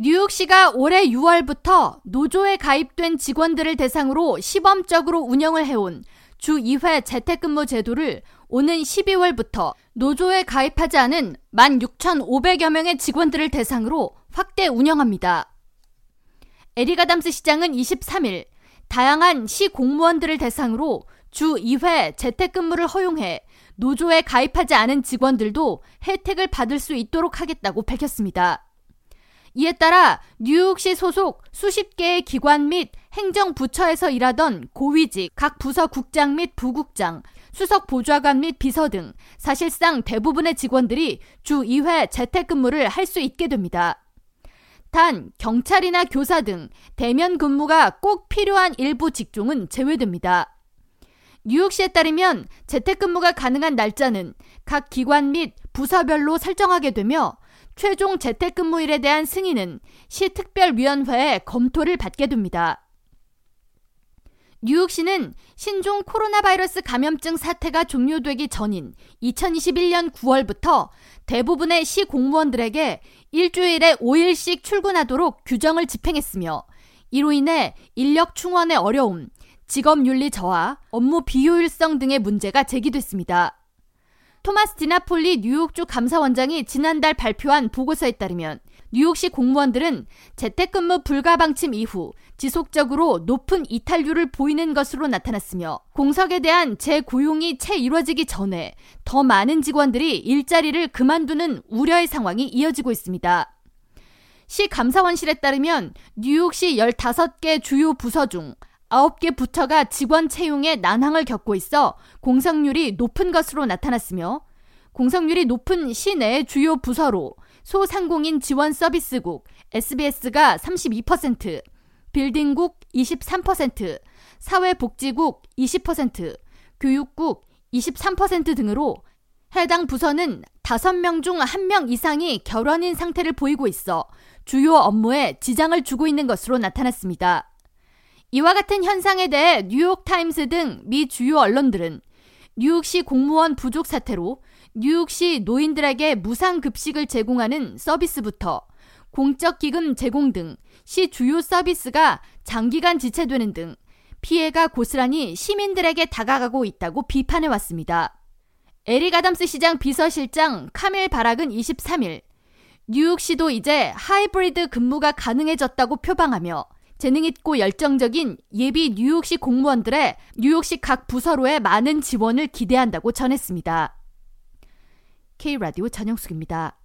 뉴욕시가 올해 6월부터 노조에 가입된 직원들을 대상으로 시범적으로 운영을 해온 주 2회 재택근무 제도를 오는 12월부터 노조에 가입하지 않은 16,500여 명의 직원들을 대상으로 확대 운영합니다. 에리가담스 시장은 23일 다양한 시 공무원들을 대상으로 주 2회 재택근무를 허용해 노조에 가입하지 않은 직원들도 혜택을 받을 수 있도록 하겠다고 밝혔습니다. 이에 따라 뉴욕시 소속 수십 개의 기관 및 행정부처에서 일하던 고위직 각 부서 국장 및 부국장, 수석 보좌관 및 비서 등 사실상 대부분의 직원들이 주 2회 재택근무를 할 수 있게 됩니다. 단 경찰이나 교사 등 대면 근무가 꼭 필요한 일부 직종은 제외됩니다. 뉴욕시에 따르면 재택근무가 가능한 날짜는 각 기관 및 부서별로 설정하게 되며 최종 재택근무일에 대한 승인은 시특별위원회의 검토를 받게 됩니다. 뉴욕시는 신종 코로나 바이러스 감염증 사태가 종료되기 전인 2021년 9월부터 대부분의 시 공무원들에게 일주일에 5일씩 출근하도록 규정을 집행했으며 이로 인해 인력 충원의 어려움, 직업 윤리 저하, 업무 비효율성 등의 문제가 제기됐습니다. 토마스 디나폴리 뉴욕주 감사원장이 지난달 발표한 보고서에 따르면 뉴욕시 공무원들은 재택근무 불가 방침 이후 지속적으로 높은 이탈률을 보이는 것으로 나타났으며 공석에 대한 재고용이 채 이루어지기 전에 더 많은 직원들이 일자리를 그만두는 우려의 상황이 이어지고 있습니다. 시 감사원실에 따르면 뉴욕시 15개 주요 부서 중 9개 부처가 직원 채용에 난항을 겪고 있어 공석률이 높은 것으로 나타났으며 공석률이 높은 시내 주요 부서로 소상공인 지원 서비스국 SBS가 32%, 빌딩국 23%, 사회복지국 20%, 교육국 23% 등으로 해당 부서는 5명 중 1명 이상이 결원인 상태를 보이고 있어 주요 업무에 지장을 주고 있는 것으로 나타났습니다. 이와 같은 현상에 대해 뉴욕타임스 등 미 주요 언론들은 뉴욕시 공무원 부족 사태로 뉴욕시 노인들에게 무상급식을 제공하는 서비스부터 공적기금 제공 등 시 주요 서비스가 장기간 지체되는 등 피해가 고스란히 시민들에게 다가가고 있다고 비판해 왔습니다. 에릭 아담스 시장 비서실장 카밀 바락은 23일 뉴욕시도 이제 하이브리드 근무가 가능해졌다고 표방하며 재능 있고 열정적인 예비 뉴욕시 공무원들의 뉴욕시 각 부서로의 많은 지원을 기대한다고 전했습니다. K라디오 전영숙입니다.